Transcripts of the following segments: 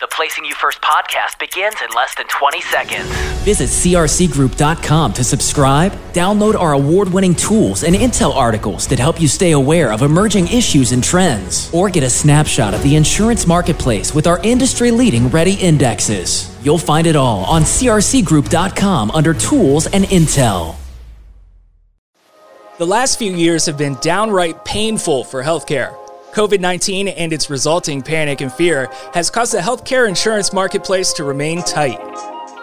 The Placing You First podcast begins in less than 20 seconds. Visit crcgroup.com to subscribe, download our award winning tools and intel articles that help you stay aware of emerging issues and trends, or get a snapshot of the insurance marketplace with our industry leading REDY indexes. You'll find it all on crcgroup.com under tools and intel. The last few years have been downright painful for healthcare. COVID 19 and its resulting panic and fear has caused the healthcare insurance marketplace to remain tight,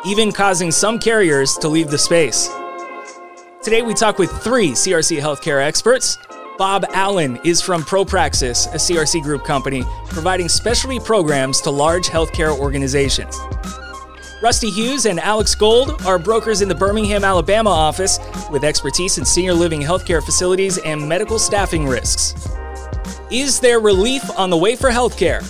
even causing some carriers to leave the space. Today, we talk with three CRC healthcare experts. Bob Allen is from ProPraxis, a CRC group company providing specialty programs to large healthcare organizations. Rusty Hughes and Alex Gould are brokers in the Birmingham, Alabama office with expertise in senior living healthcare facilities and medical staffing risks. Is there relief on the way for healthcare?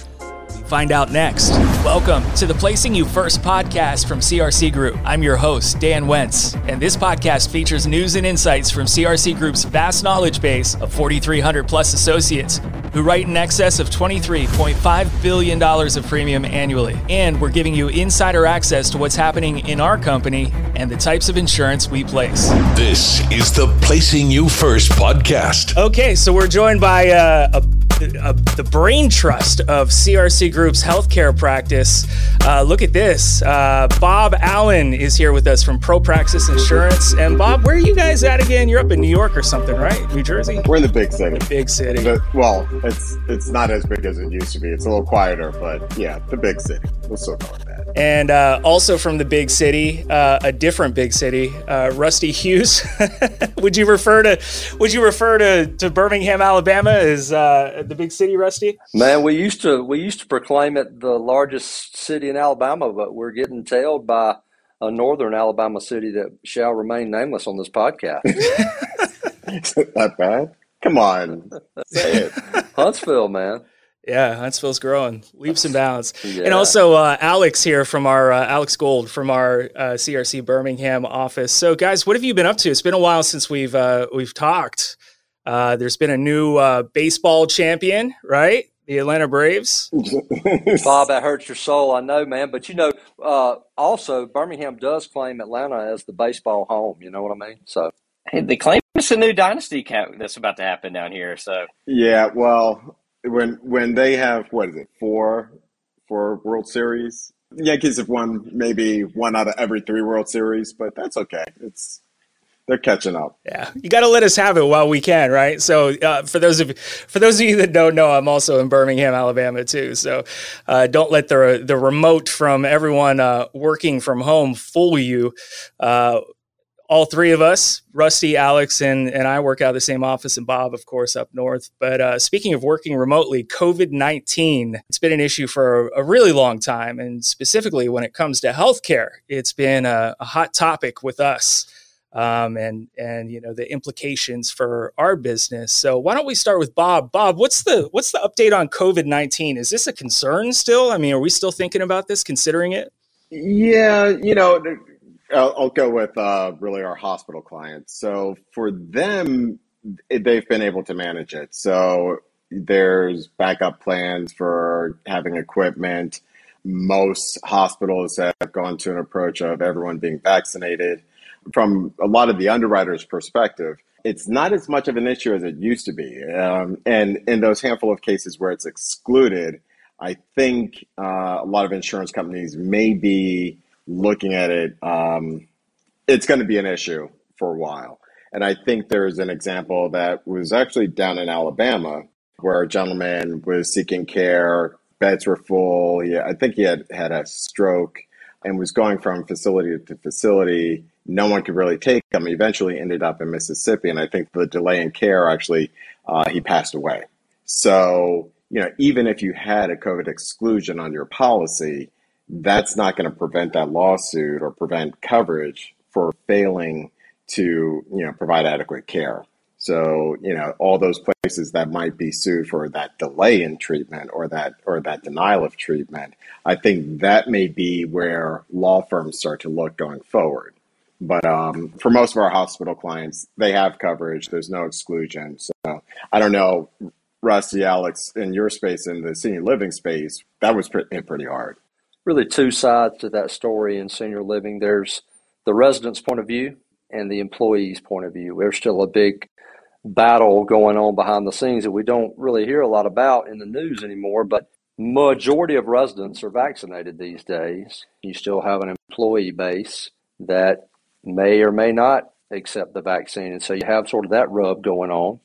We find out next. Welcome to the Placing You First podcast from CRC Group. I'm your host, Dan Wentz, and this podcast features news and insights from CRC Group's vast knowledge base of 4,300 plus associates who write in excess of $23.5 billion of premium annually. And we're giving you insider access to what's happening in our company and the types of insurance we place. This is the Placing You First podcast. Okay, so we're joined by uh, a uh, the brain trust of CRC Group's healthcare practice. Uh, look at this. Uh, Bob Allen is here with us from ProPraxis Insurance. And Bob, where are you guys at again? You're up in New York or something, right? New Jersey? We're in the big city. The big city. The, well, it's it's not as big as it used to be. It's a little quieter, but yeah, the big city. We'll still call it that. And uh, also from the big city, uh, a different big city, uh, Rusty Hughes. would you refer to Would you refer to, to Birmingham, Alabama, as uh, the big city, Rusty? Man, we used to we used to proclaim it the largest city in Alabama, but we're getting tailed by a northern Alabama city that shall remain nameless on this podcast. Is it that bad? Come on, say it. Huntsville, man. Yeah, Huntsville's growing leaps and bounds. Yeah. And also uh, Alex here from our uh, Alex Gould from our uh, CRC Birmingham office. So, guys, what have you been up to? It's been a while since we've uh, we've talked. Uh, there's been a new uh, baseball champion, right? The Atlanta Braves. Bob, that hurts your soul, I know, man. But you know, also Birmingham does claim Atlanta as the baseball home. You know what I mean? So hey, they claim it's a new dynasty that's about to happen down here. So yeah, well when when they have what is it four four World Series. Yankees have won maybe one out of every three World Series, but that's okay. It's they're catching up. Yeah, you got to let us have it while we can, right? So uh, for those of for those of you that don't know, I'm also in Birmingham, Alabama too. So uh, don't let the the remote from everyone uh, working from home fool you. All three of us, Rusty, Alex, and, and I work out of the same office, and Bob, of course, up north. But uh, speaking of working remotely, COVID 19, it's been an issue for a, a, really long time. And specifically when it comes to healthcare, it's been a, a hot topic with us. Um, and and you know the implications for our business. So why don't we start with Bob? Bob, what's the what's the update on COVID nineteen? Is this a concern still? I mean, are we still thinking about this, considering it? Yeah, you know, I'll, I'll go with uh, really our hospital clients. So for them, they've been able to manage it. So there's backup plans for having equipment. Most hospitals have gone to an approach of everyone being vaccinated. From a lot of the underwriters' perspective, it's not as much of an issue as it used to be. Um, and in those handful of cases where it's excluded, I think uh, a lot of insurance companies may be looking at it, um, it's going to be an issue for a while. And I think there's an example that was actually down in Alabama where a gentleman was seeking care, beds were full. I think he had had a stroke and was going from facility to facility. No one could really take him. Eventually ended up in Mississippi. And I think the delay in care actually, uh, he passed away. So, you know, even if you had a COVID exclusion on your policy, that's not going to prevent that lawsuit or prevent coverage for failing to you know provide adequate care. So you know all those places that might be sued for that delay in treatment or that or that denial of treatment, I think that may be where law firms start to look going forward. But um, for most of our hospital clients, they have coverage. There's no exclusion. So I don't know, Rusty, Alex, in your space in the senior living space, that was pretty, pretty hard. Really two sides to that story in senior living. There's the resident's point of view and the employee's point of view. There's still a big battle going on behind the scenes that we don't really hear a lot about in the news anymore, but majority of residents are vaccinated these days. You still have an employee base that may or may not accept the vaccine. And so you have sort of that rub going on.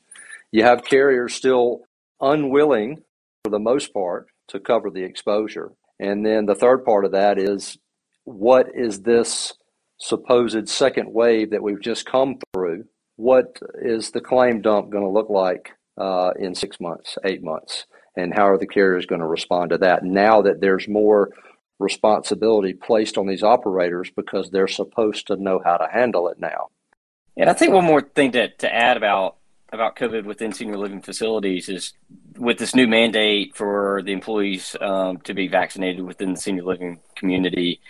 You have carriers still unwilling, for the most part, to cover the exposure. And then the third part of that is what is this supposed second wave that we've just come through? What is the claim dump going to look like uh, in six months, eight months? And how are the carriers going to respond to that now that there's more responsibility placed on these operators because they're supposed to know how to handle it now? And I think one more thing to, to add about about COVID within senior living facilities is with this new mandate for the employees um, to be vaccinated within the senior living community.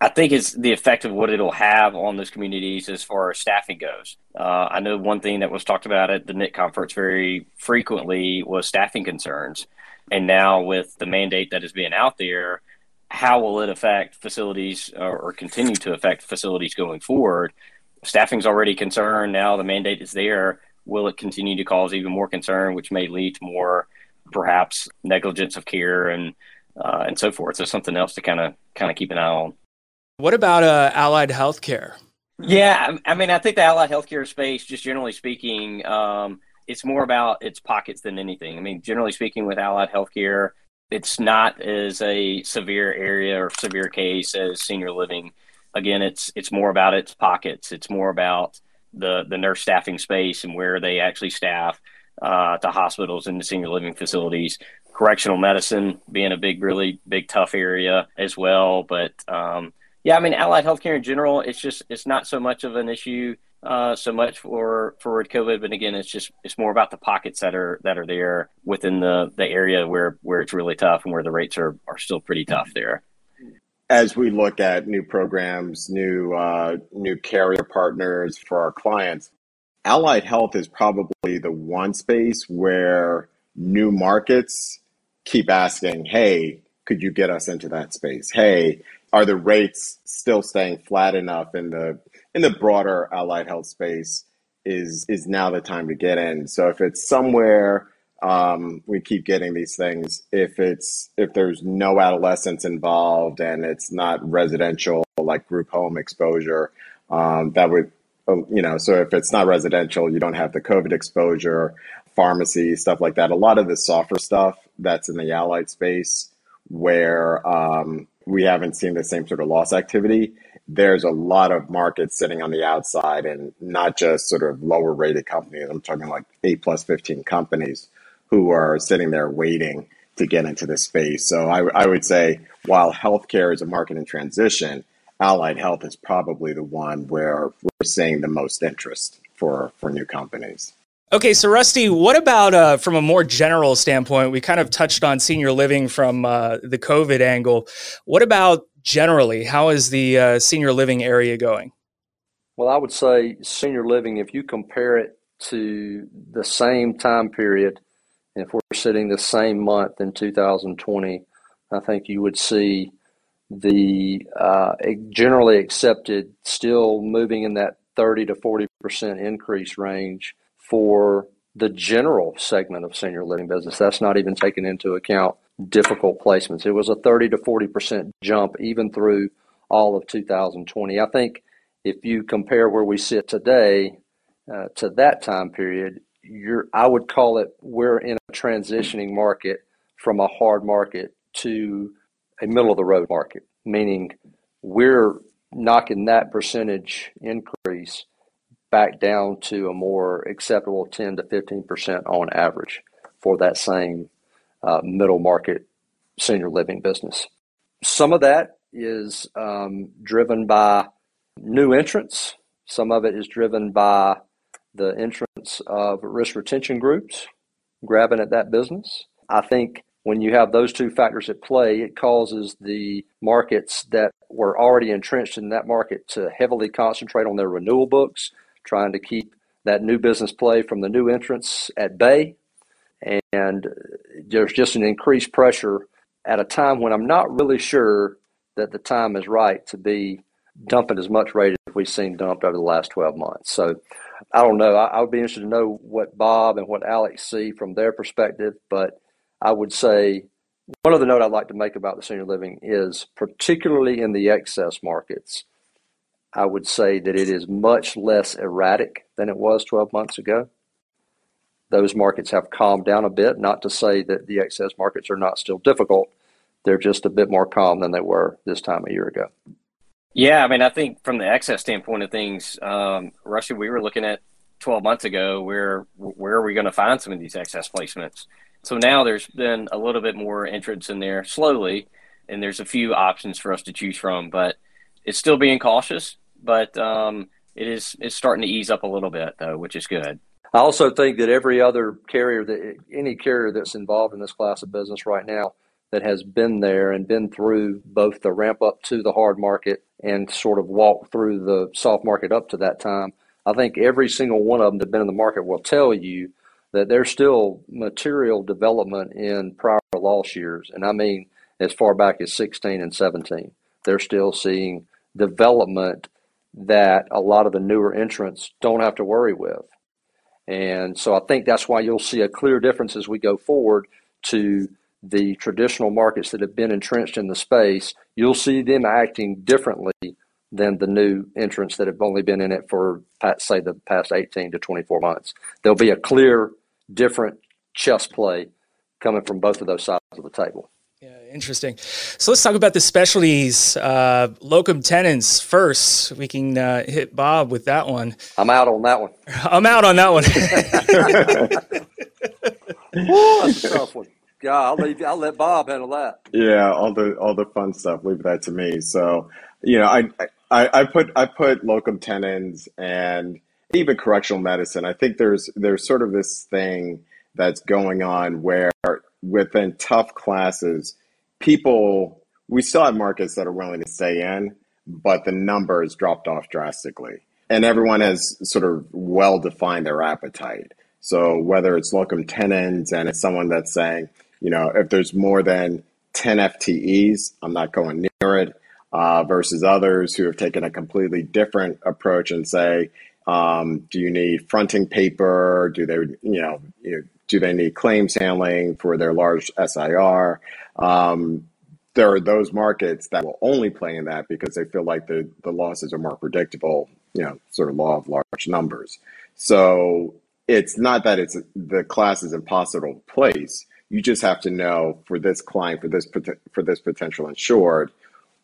I think it's the effect of what it'll have on those communities as far as staffing goes. Uh, I know one thing that was talked about at the NIC conference very frequently was staffing concerns. And now with the mandate that is being out there, how will it affect facilities or, or continue to affect facilities going forward? staffing's already concerned. Now the mandate is there. Will it continue to cause even more concern, which may lead to more, perhaps, negligence of care and uh, and so forth? So something else to kind of kind of keep an eye on. What about uh, allied healthcare? Yeah, I mean, I think the allied healthcare space, just generally speaking, um, it's more about its pockets than anything. I mean, generally speaking, with allied healthcare, it's not as a severe area or severe case as senior living again, it's it's more about its pockets. It's more about the the nurse staffing space and where they actually staff uh, to hospitals and to senior living facilities. Correctional medicine being a big, really big, tough area as well. But um, yeah, I mean, allied healthcare in general, it's just it's not so much of an issue. Uh, so much for for COVID, but again, it's just it's more about the pockets that are that are there within the the area where where it's really tough and where the rates are are still pretty tough there as we look at new programs, new uh, new carrier partners for our clients, allied health is probably the one space where new markets keep asking, "Hey, could you get us into that space? Hey, are the rates still staying flat enough in the in the broader allied health space? Is is now the time to get in? So if it's somewhere um, we keep getting these things. If it's if there's no adolescents involved and it's not residential like group home exposure um, that would uh, you know so if it's not residential you don't have the covid exposure pharmacy stuff like that. A lot of the softer stuff that's in the allied space where um, we haven't seen the same sort of loss activity there's a lot of markets sitting on the outside and not just sort of lower rated companies. I'm talking like A plus 15 companies who are sitting there waiting to get into this space. So I, I would say while healthcare is a market in transition, allied health is probably the one where we're seeing the most interest for, for new companies. Okay, so Rusty, what about uh, from a more general standpoint? We kind of touched on senior living from uh, the COVID angle. What about generally? How is the uh, senior living area going? Well, I would say senior living, if you compare it to the same time period if we're sitting the same month in 2020, I think you would see the uh, generally accepted still moving in that 30 to 40 percent increase range for the general segment of senior living business. That's not even taking into account difficult placements. It was a 30 to 40 percent jump even through all of 2020. I think if you compare where we sit today uh, to that time period, you're I would call it we're in a transitioning market from a hard market to a middle of the road market, meaning we're knocking that percentage increase back down to a more acceptable 10 to 15 percent on average for that same uh, middle market senior living business. Some of that is um, driven by new entrants. Some of it is driven by the entrance of risk retention groups grabbing at that business. I think when you have those two factors at play, it causes the markets that were already entrenched in that market to heavily concentrate on their renewal books, trying to keep that new business play from the new entrants at bay. And there's just an increased pressure at a time when I'm not really sure that the time is right to be dumping as much rate as we've seen dumped over the last 12 months. So I don't know. I, I would be interested to know what Bob and what Alex see from their perspective, but I would say one other note I'd like to make about the senior living is particularly in the excess markets, I would say that it is much less erratic than it was 12 months ago. Those markets have calmed down a bit, not to say that the excess markets are not still difficult. They're just a bit more calm than they were this time a year ago. Yeah, I mean, I think from the excess standpoint of things, um, Rusty, we were looking at 12 months ago where where are we going to find some of these excess placements? So now there's been a little bit more entrance in there slowly, and there's a few options for us to choose from, but it's still being cautious. But um, it is it's starting to ease up a little bit though, which is good. I also think that every other carrier that any carrier that's involved in this class of business right now that has been there and been through both the ramp up to the hard market and sort of walked through the soft market up to that time. I think every single one of them that been in the market will tell you that there's still material development in prior loss years, and I mean as far back as 16 and 17. They're still seeing development that a lot of the newer entrants don't have to worry with. And so I think that's why you'll see a clear difference as we go forward to the traditional markets that have been entrenched in the space. You'll see them acting differently than the new entrants that have only been in it for, say, the past 18 to 24 months. There'll be a clear different chess play coming from both of those sides of the table. Yeah, interesting. So let's talk about the specialties. Uh, locum tenens first. We can uh, hit Bob with that one. I'm out on that one. I'm out on that one. that's a tough one. Yeah, I'll leave. I'll let Bob handle that. Yeah, all the all the fun stuff. Leave that to me. So, you know, I I, I put I put locum tenens and even correctional medicine, I think there's there's sort of this thing that's going on where within tough classes, people we still have markets that are willing to stay in, but the numbers dropped off drastically. And everyone has sort of well defined their appetite. So whether it's locum tenens and it's someone that's saying, you know, if there's more than 10 FTEs, I'm not going near it, uh, versus others who have taken a completely different approach and say, um, do you need fronting paper? Do they, you know, do they need claims handling for their large SIR? Um, there are those markets that will only play in that because they feel like the, the losses are more predictable, you know, sort of law of large numbers. So it's not that it's the class is impossible to place. You just have to know for this client, for this for this potential insured,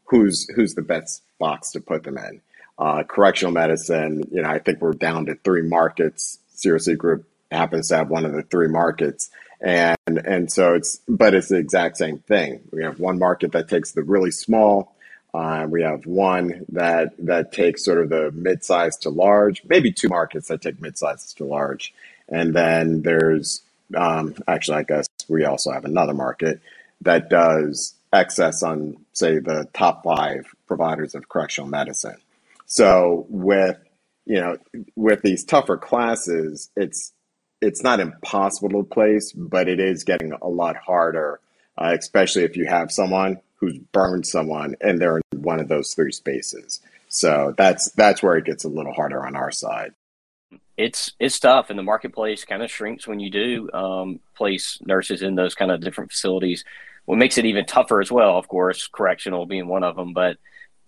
who's who's the best box to put them in. Uh, correctional medicine, you know, I think we're down to three markets. CRC Group happens to have one of the three markets. And and so it's but it's the exact same thing. We have one market that takes the really small. Uh, we have one that that takes sort of the mid-size to large, maybe two markets that take mid-size to large, and then there's um, actually I guess we also have another market that does excess on say the top five providers of correctional medicine. So with you know with these tougher classes, it's it's not impossible to place, but it is getting a lot harder, uh, especially if you have someone who's burned someone and they're in one of those three spaces. So that's that's where it gets a little harder on our side. It's it's tough, and the marketplace kind of shrinks when you do um, place nurses in those kind of different facilities. What makes it even tougher as well, of course, correctional being one of them, but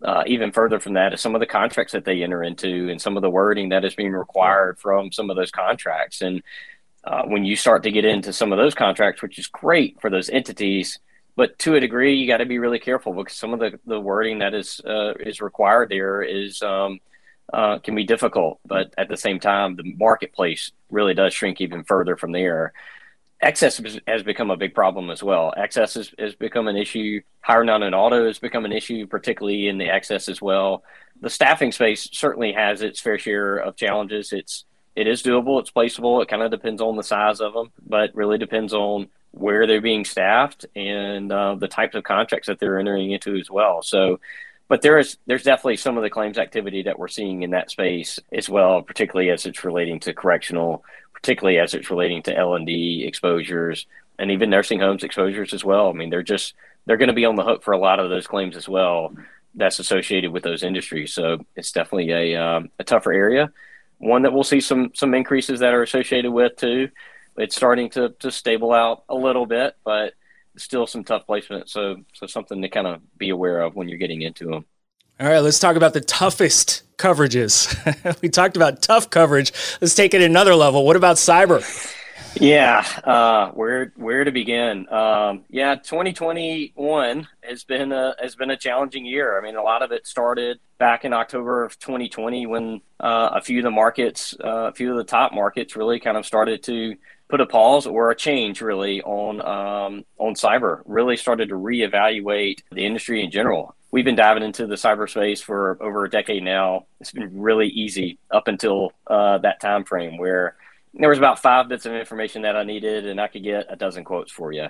uh, even further from that is some of the contracts that they enter into and some of the wording that is being required from some of those contracts. And uh, when you start to get into some of those contracts, which is great for those entities, but to a degree, you got to be really careful because some of the, the wording that is uh, is required there is um, uh, can be difficult. But at the same time, the marketplace really does shrink even further from there excess has become a big problem as well. Excess has, has become an issue. Hiring on an auto has become an issue, particularly in the excess as well. The staffing space certainly has its fair share of challenges. It's it is doable. It's placeable. It kind of depends on the size of them, but really depends on where they're being staffed and uh, the types of contracts that they're entering into as well. So, but there is there's definitely some of the claims activity that we're seeing in that space as well, particularly as it's relating to correctional particularly as it's relating to L and D exposures and even nursing homes exposures as well. I mean, they're just they're going to be on the hook for a lot of those claims as well. That's associated with those industries. So it's definitely a um, a tougher area. One that we'll see some some increases that are associated with too. It's starting to to stable out a little bit, but still some tough placement. So so something to kind of be aware of when you're getting into them. All right, let's talk about the toughest coverages. we talked about tough coverage. Let's take it another level. What about cyber? Yeah, uh, where where to begin? Um, yeah, 2021 has been a has been a challenging year. I mean, a lot of it started back in October of 2020 when uh, a few of the markets, uh, a few of the top markets, really kind of started to put a pause or a change really on um, on cyber. Really started to reevaluate the industry in general we've been diving into the cyberspace for over a decade now. It's been really easy up until uh, that time frame where there was about five bits of information that I needed, and I could get a dozen quotes for you.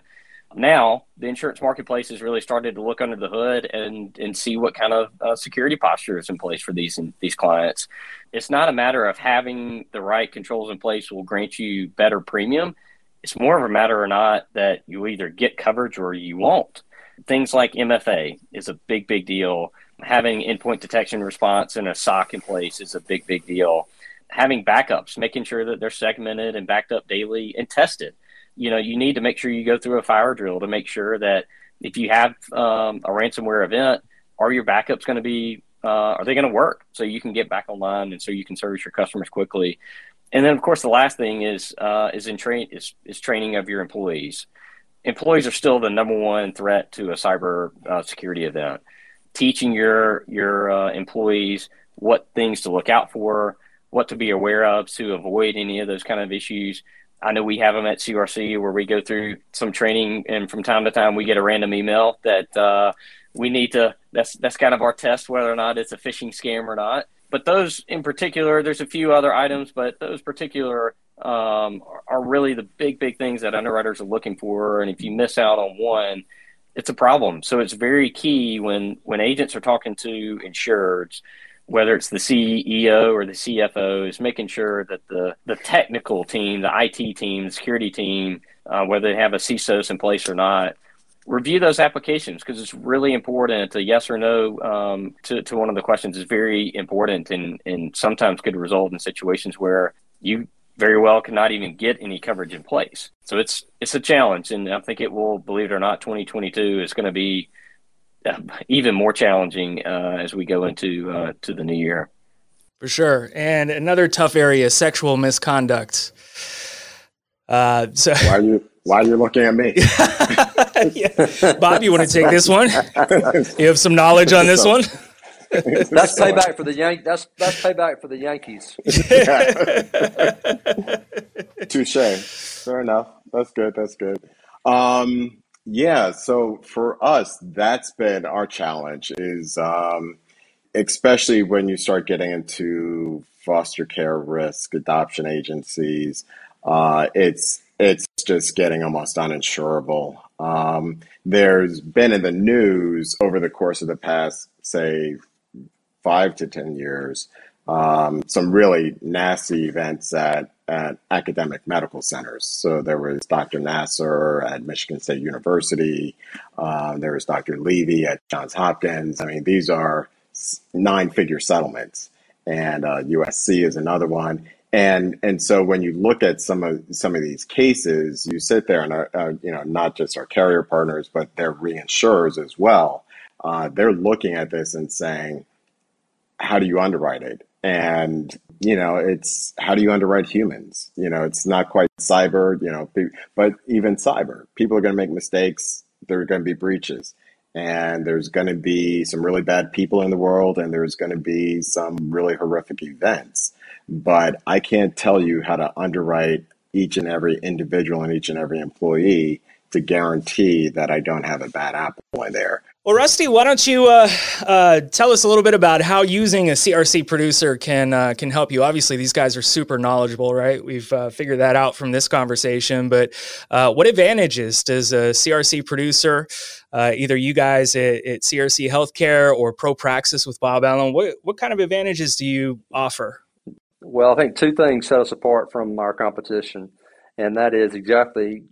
Now, the insurance marketplace has really started to look under the hood and and see what kind of uh, security posture is in place for these these clients. It's not a matter of having the right controls in place will grant you better premium. It's more of a matter or not that you either get coverage or you won't things like MFA is a big, big deal. Having endpoint detection response and a SOC in place is a big, big deal. Having backups, making sure that they're segmented and backed up daily and tested. You know, you need to make sure you go through a fire drill to make sure that if you have um, a ransomware event, are your backups going to be uh, are they going to work so you can get back online and so you can service your customers quickly and then of course the last thing is uh, is in train is, is training of your employees employees are still the number one threat to a cyber uh, security event. Teaching your your uh, employees what things to look out for, what to be aware of to avoid any of those kind of issues. I know we have them at CRC where we go through some training, and from time to time we get a random email that uh, we need to. That's that's kind of our test whether or not it's a phishing scam or not. But those in particular, there's a few other items, but those particular um, are really the big, big things that underwriters are looking for. And if you miss out on one, it's a problem. So it's very key when when agents are talking to insureds, whether it's the CEO or the CFO, is making sure that the the technical team, the IT team, the security team, uh, whether they have a CISOs in place or not, review those applications because it's really important. A yes or no um, to, to one of the questions is very important and, and sometimes could result in situations where you very well cannot even get any coverage in place. So it's it's a challenge, and I think it will, believe it or not, 2022 is going to be even more challenging uh, as we go into uh, to the new year. For sure, and another tough area: sexual misconduct. Uh, so why are you why are you looking at me? yeah. Bob, you want to take this one? You have some knowledge on this one. that's payback for the Yan- That's that's payback for the Yankees. Touche. Fair enough. That's good. That's good. Um, yeah. So for us, that's been our challenge. Is um, especially when you start getting into foster care risk adoption agencies. Uh, it's it's just getting almost uninsurable. Um, there's been in the news over the course of the past, say, five to 10 years, um, some really nasty events at, at academic medical centers. So there was Dr. Nassar at Michigan State University. Um, there was Dr. Levy at Johns Hopkins. I mean, these are nine figure settlements. And uh, USC is another one. And and so when you look at some of some of these cases, you sit there and uh, uh you know not just our carrier partners, but their reinsurers as well. Uh, they're looking at this and saying, how do you underwrite it? And you know, it's how do you underwrite humans? You know, it's not quite cyber. You know, but even cyber, people are going to make mistakes. There are going to be breaches, and there's going to be some really bad people in the world, and there's going to be some really horrific events. But I can't tell you how to underwrite each and every individual and each and every employee to guarantee that I don't have a bad apple in there. Well, Rusty, why don't you uh, uh, tell us a little bit about how using a CRC producer can uh, can help you? Obviously, these guys are super knowledgeable, right? We've uh, figured that out from this conversation. But uh, what advantages does a CRC producer, uh, either you guys at, at, CRC Healthcare or Pro Praxis with Bob Allen, what what kind of advantages do you offer? Well, I think two things set us apart from our competition, and that is exactly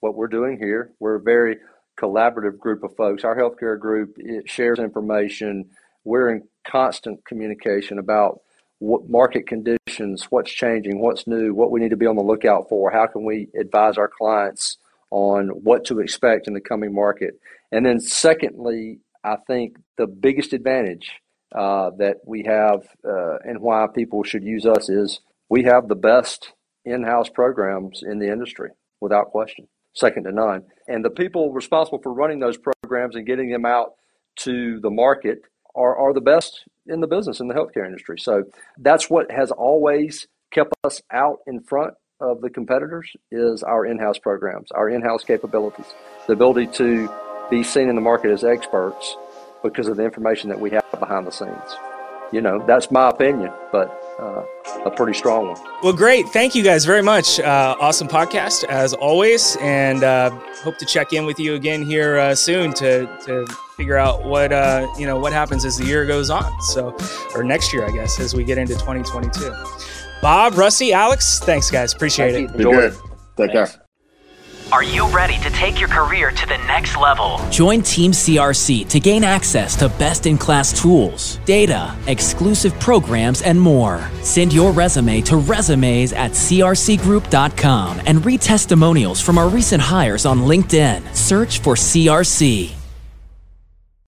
what we're doing here. We're very collaborative group of folks. Our healthcare group shares information. We're in constant communication about what market conditions, what's changing, what's new, what we need to be on the lookout for. How can we advise our clients on what to expect in the coming market? And then, secondly, I think the biggest advantage uh, that we have uh, and why people should use us is we have the best in-house programs in the industry without question second to none. And the people responsible for running those programs and getting them out to the market are, are the best in the business in the healthcare industry. So that's what has always kept us out in front of the competitors is our in-house programs our in-house capabilities the ability to be seen in the market as experts because of the information that we have behind the scenes you know that's my opinion but uh, a pretty strong one. Well, great. Thank you guys very much. Uh, awesome podcast as always, and uh, hope to check in with you again here uh, soon to to figure out what uh, you know what happens as the year goes on. So, or next year, I guess, as we get into 2022. Bob, Rusty, Alex, thanks guys. Appreciate Thank it. Be good. Take Thanks. care. Are you ready to take your career to the next level? Join Team CRC to gain access to best in class tools, data, exclusive programs, and more. Send your resume to resumes at crcgroup.com and read testimonials from our recent hires on LinkedIn. Search for CRC.